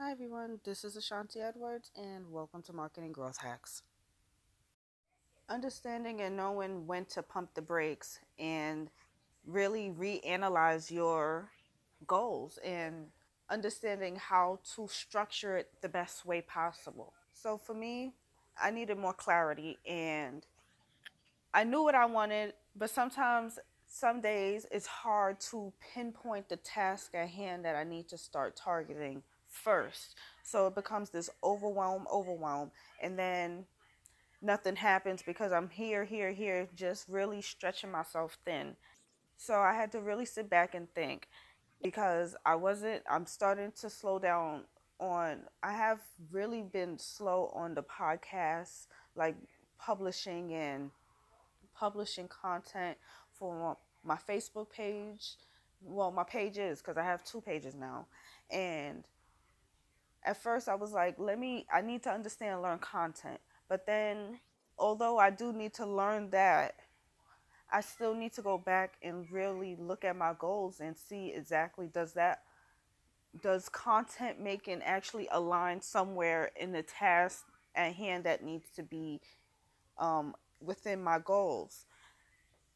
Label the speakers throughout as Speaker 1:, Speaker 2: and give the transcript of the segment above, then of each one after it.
Speaker 1: Hi everyone, this is Ashanti Edwards and welcome to Marketing Growth Hacks. Understanding and knowing when to pump the brakes and really reanalyze your goals and understanding how to structure it the best way possible. So for me, I needed more clarity and I knew what I wanted, but sometimes some days it's hard to pinpoint the task at hand that I need to start targeting first. So it becomes this overwhelm, overwhelm, and then nothing happens because I'm here, here, here, just really stretching myself thin. So I had to really sit back and think because I wasn't, I'm starting to slow down on, I have really been slow on the podcast, like publishing and publishing content for my Facebook page. Well, my page is because I have two pages now. And at first I was like, let me, I need to understand learn content. But then, although I do need to learn that, I still need to go back and really look at my goals and see exactly does that does content making actually align somewhere in the task at hand that needs to be um, within my goals.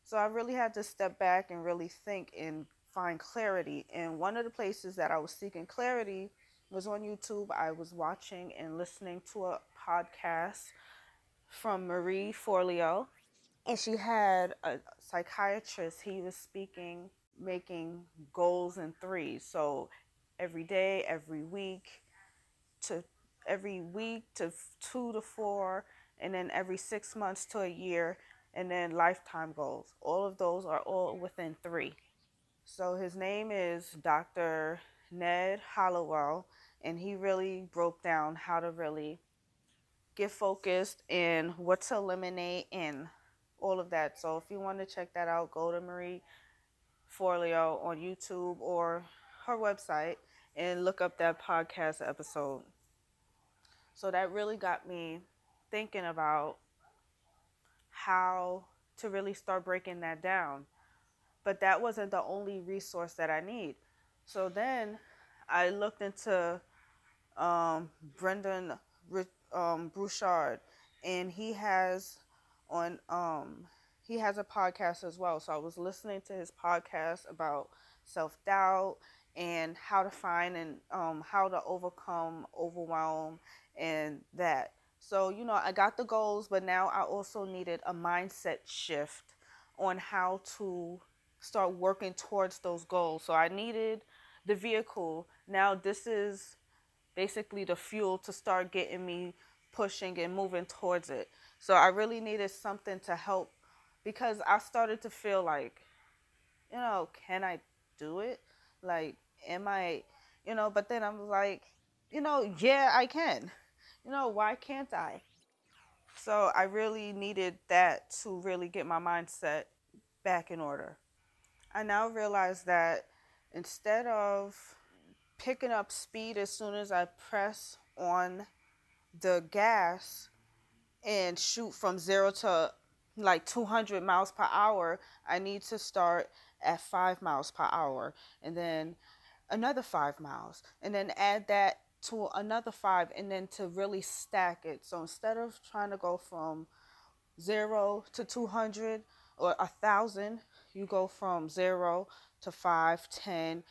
Speaker 1: So I really had to step back and really think and find clarity. And one of the places that I was seeking clarity was on YouTube. I was watching and listening to a podcast from Marie Forleo, and she had a psychiatrist. He was speaking, making goals in threes. So every day, every week, to every week to two to four, and then every six months to a year, and then lifetime goals. All of those are all within three. So his name is Dr. Ned Hallowell, and he really broke down how to really get focused and what to eliminate and all of that. So if you want to check that out, go to Marie Forleo on YouTube or her website and look up that podcast episode. So that really got me thinking about how to really start breaking that down. But that wasn't the only resource that I need. So then I looked into um, Brendon um, and he has on um, he has a podcast as well. So I was listening to his podcast about self doubt and how to find and um, how to overcome overwhelm and that. So you know, I got the goals, but now I also needed a mindset shift on how to start working towards those goals. So I needed the vehicle. Now this is basically the fuel to start getting me pushing and moving towards it. So I really needed something to help because I started to feel like, you know, can I do it? Like, am I, you know, but then I'm like, you know, yeah, I can. You know, why can't I? So I really needed that to really get my mindset back in order. I now realize that instead of picking up speed as soon as I press on the gas and shoot from zero to like 200 miles per hour, I need to start at five miles per hour and then another five miles and then add that to another five and then to really stack it. So instead of trying to go from zero to 200 or a thousand, you go from zero to five, ten,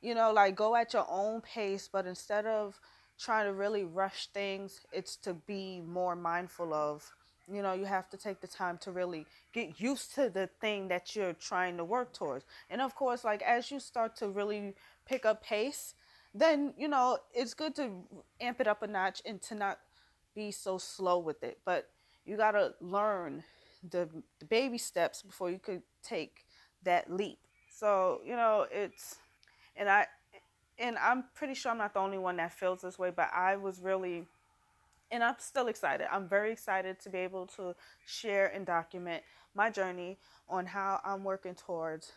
Speaker 1: you know, like go at your own pace, but instead of trying to really rush things, it's to be more mindful of. You know, you have to take the time to really get used to the thing that you're trying to work towards. And of course, like as you start to really pick up pace, then, you know, it's good to amp it up a notch and to not be so slow with it. But you got to learn the, the baby steps before you could take that leap. So, you know, it's and I and I'm pretty sure I'm not the only one that feels this way, but I was really and I'm still excited. I'm very excited to be able to share and document my journey on how I'm working towards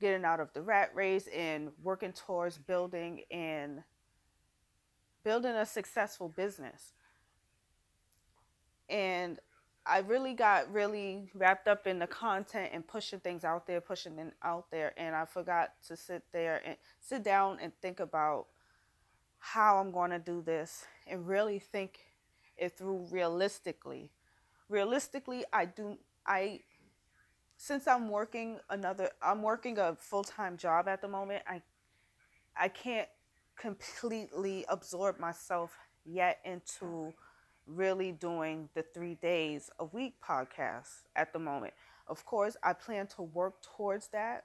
Speaker 1: getting out of the rat race and working towards building and building a successful business. And I really got really wrapped up in the content and pushing things out there, pushing them out there, and I forgot to sit there and sit down and think about how I'm going to do this and really think it through realistically. Realistically, I do I since I'm working another I'm working a full-time job at the moment, I I can't completely absorb myself yet into really doing the 3 days a week podcast at the moment. Of course, I plan to work towards that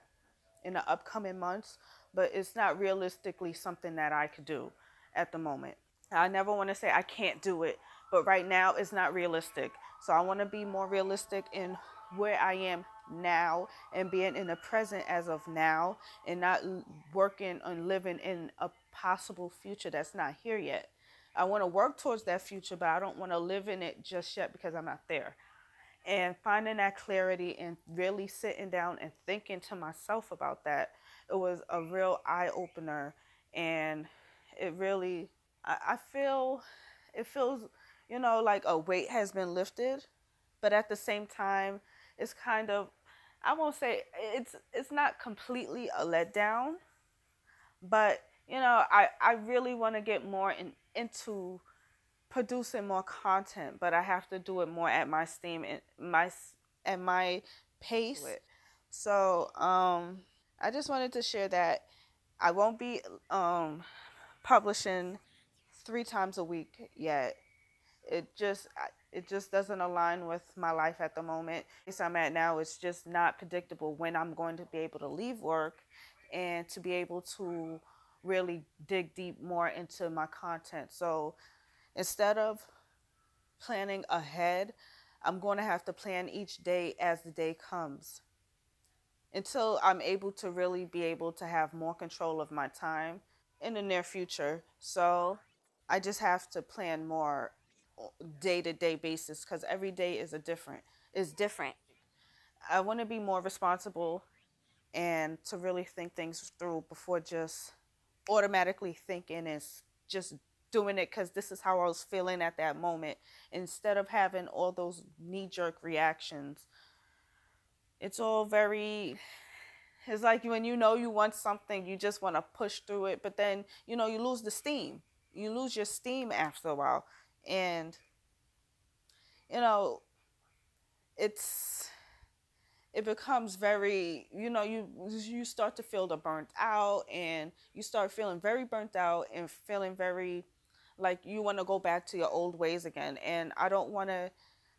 Speaker 1: in the upcoming months, but it's not realistically something that I could do at the moment. I never want to say I can't do it, but right now it's not realistic. So I want to be more realistic in where I am now and being in the present as of now and not working and living in a possible future that's not here yet. I want to work towards that future, but I don't want to live in it just yet because I'm not there. And finding that clarity and really sitting down and thinking to myself about that, it was a real eye opener. And it really, I, I feel, it feels, you know, like a weight has been lifted, but at the same time, it's kind of, I won't say it's it's not completely a letdown, but you know, I I really want to get more in, into producing more content, but I have to do it more at my steam and my at my pace. So, um, I just wanted to share that I won't be um, publishing three times a week yet. It just it just doesn't align with my life at the moment. As I'm at now, it's just not predictable when I'm going to be able to leave work and to be able to really dig deep more into my content. So instead of planning ahead, I'm going to have to plan each day as the day comes until I'm able to really be able to have more control of my time in the near future. So I just have to plan more day to day basis because every day is a different is different. I want to be more responsible and to really think things through before just automatically thinking and just doing it because this is how I was feeling at that moment instead of having all those knee jerk reactions. It's all very it's like when you know you want something, you just want to push through it, but then you know you lose the steam. You lose your steam after a while and you know it's it becomes very you know you you start to feel the burnt out and you start feeling very burnt out and feeling very like you want to go back to your old ways again. And i don't want to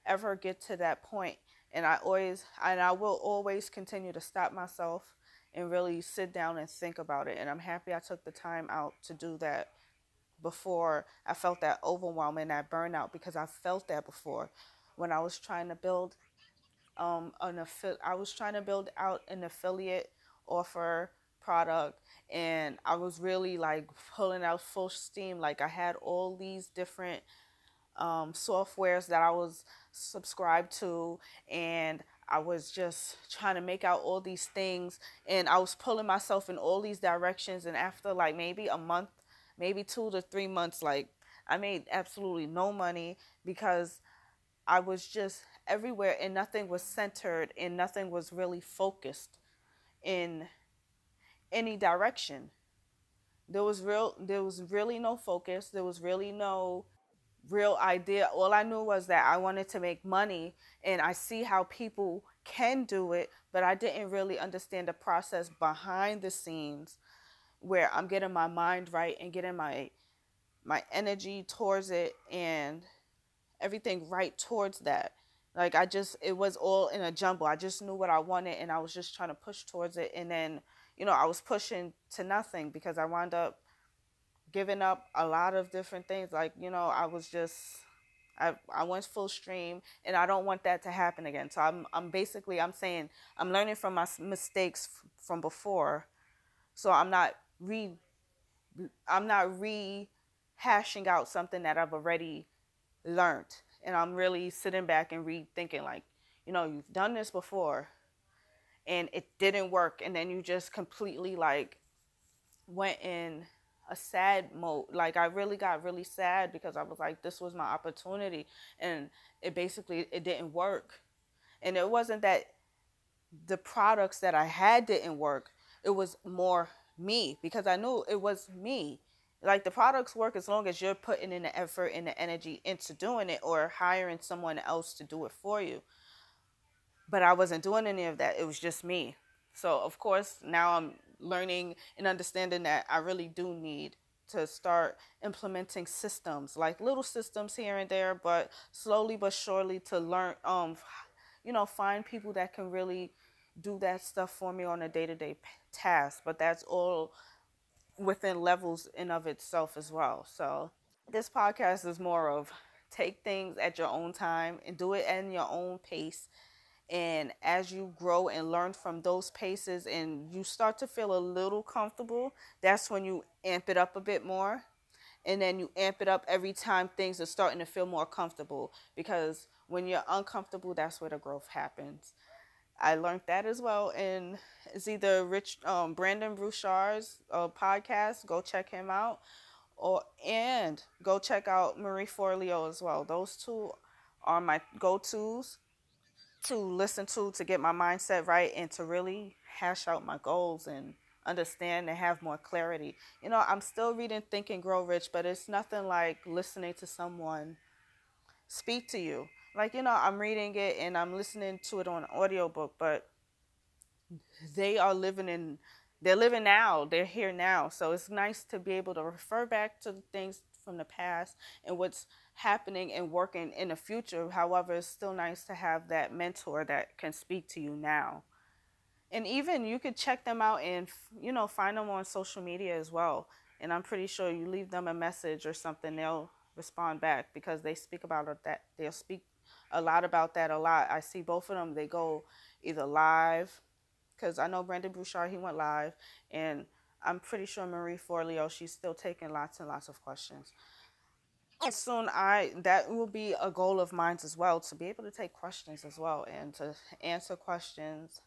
Speaker 1: ever get to that point. And i always and i will always continue to stop myself and really sit down and think about it. And i'm happy i took the time out to do that before I felt that overwhelm and that burnout because I felt that before when I was trying to build um an affi- I was trying to build out an affiliate offer product and I was really like pulling out full steam. Like I had all these different um, softwares that I was subscribed to and I was just trying to make out all these things and I was pulling myself in all these directions and after like maybe a month maybe two to three months, like I made absolutely no money because I was just everywhere and nothing was centered and nothing was really focused in any direction. There was real there was really no focus. There was really no real idea. All I knew was that I wanted to make money and I see how people can do it, but I didn't really understand the process behind the scenes where I'm getting my mind right and getting my my energy towards it and everything right towards that. Like I just it was all in a jumble. I just knew what I wanted and I was just trying to push towards it and then, you know, I was pushing to nothing because I wound up giving up a lot of different things. Like, you know, I was just I, I went full stream and I don't want that to happen again. So I'm I'm basically I'm saying I'm learning from my mistakes from before. So I'm not re I'm not rehashing out something that I've already learned. And I'm really sitting back and rethinking like, you know, you've done this before and it didn't work and then you just completely like went in a sad mode. Like I really got really sad because I was like this was my opportunity and it basically it didn't work. And it wasn't that the products that I had didn't work. It was more me because I knew it was me. Like the products work as long as you're putting in the effort and the energy into doing it or hiring someone else to do it for you. But i wasn't doing any of that. It was just me. So of course now i'm learning and understanding that i really do need to start implementing systems like little systems here and there but slowly but surely to learn um you know find people that can really do that stuff for me on a day-to-day task. But that's all within levels in of itself as well. So this podcast is more of take things at your own time and do it in your own pace. And as you grow and learn from those paces and you start to feel a little comfortable, that's when you amp it up a bit more. And then you amp it up every time things are starting to feel more comfortable because when you're uncomfortable, that's where the growth happens. I learned that as well. And it's either Rich um, Brendon Burchard's uh, podcast. Go check him out, or and go check out Marie Forleo as well. Those two are my go tos to listen to to get my mindset right and to really hash out my goals and understand and have more clarity. You know, I'm still reading Think and Grow Rich, but it's nothing like listening to someone speak to you like you know i'm reading it and i'm listening to it on audiobook but they are living in they're living now they're here now. So it's nice to be able to refer back to things from the past and what's happening and working in the future. However it's still nice to have that mentor that can speak to you now. And even you could check them out and you know find them on social media as well. And i'm pretty sure you leave them a message or something. They'll respond back because they speak about that they'll speak a lot about that a lot. I see both of them. They go either live, because I know Brendon Burchard he went live, and I'm pretty sure Marie Forleo she's still taking lots and lots of questions. And soon I that will be a goal of mine as well to be able to take questions as well and to answer questions.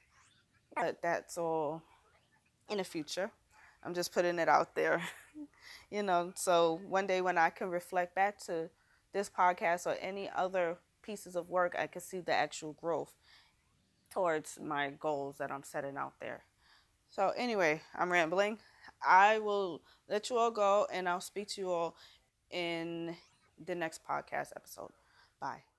Speaker 1: But that's all in the future. I'm just putting it out there. you know, so one day when I can reflect back to this podcast or any other pieces of work, I can see the actual growth towards my goals that I'm setting out there. So, anyway, I'm rambling. I will let you all go and I'll speak to you all in the next podcast episode. Bye.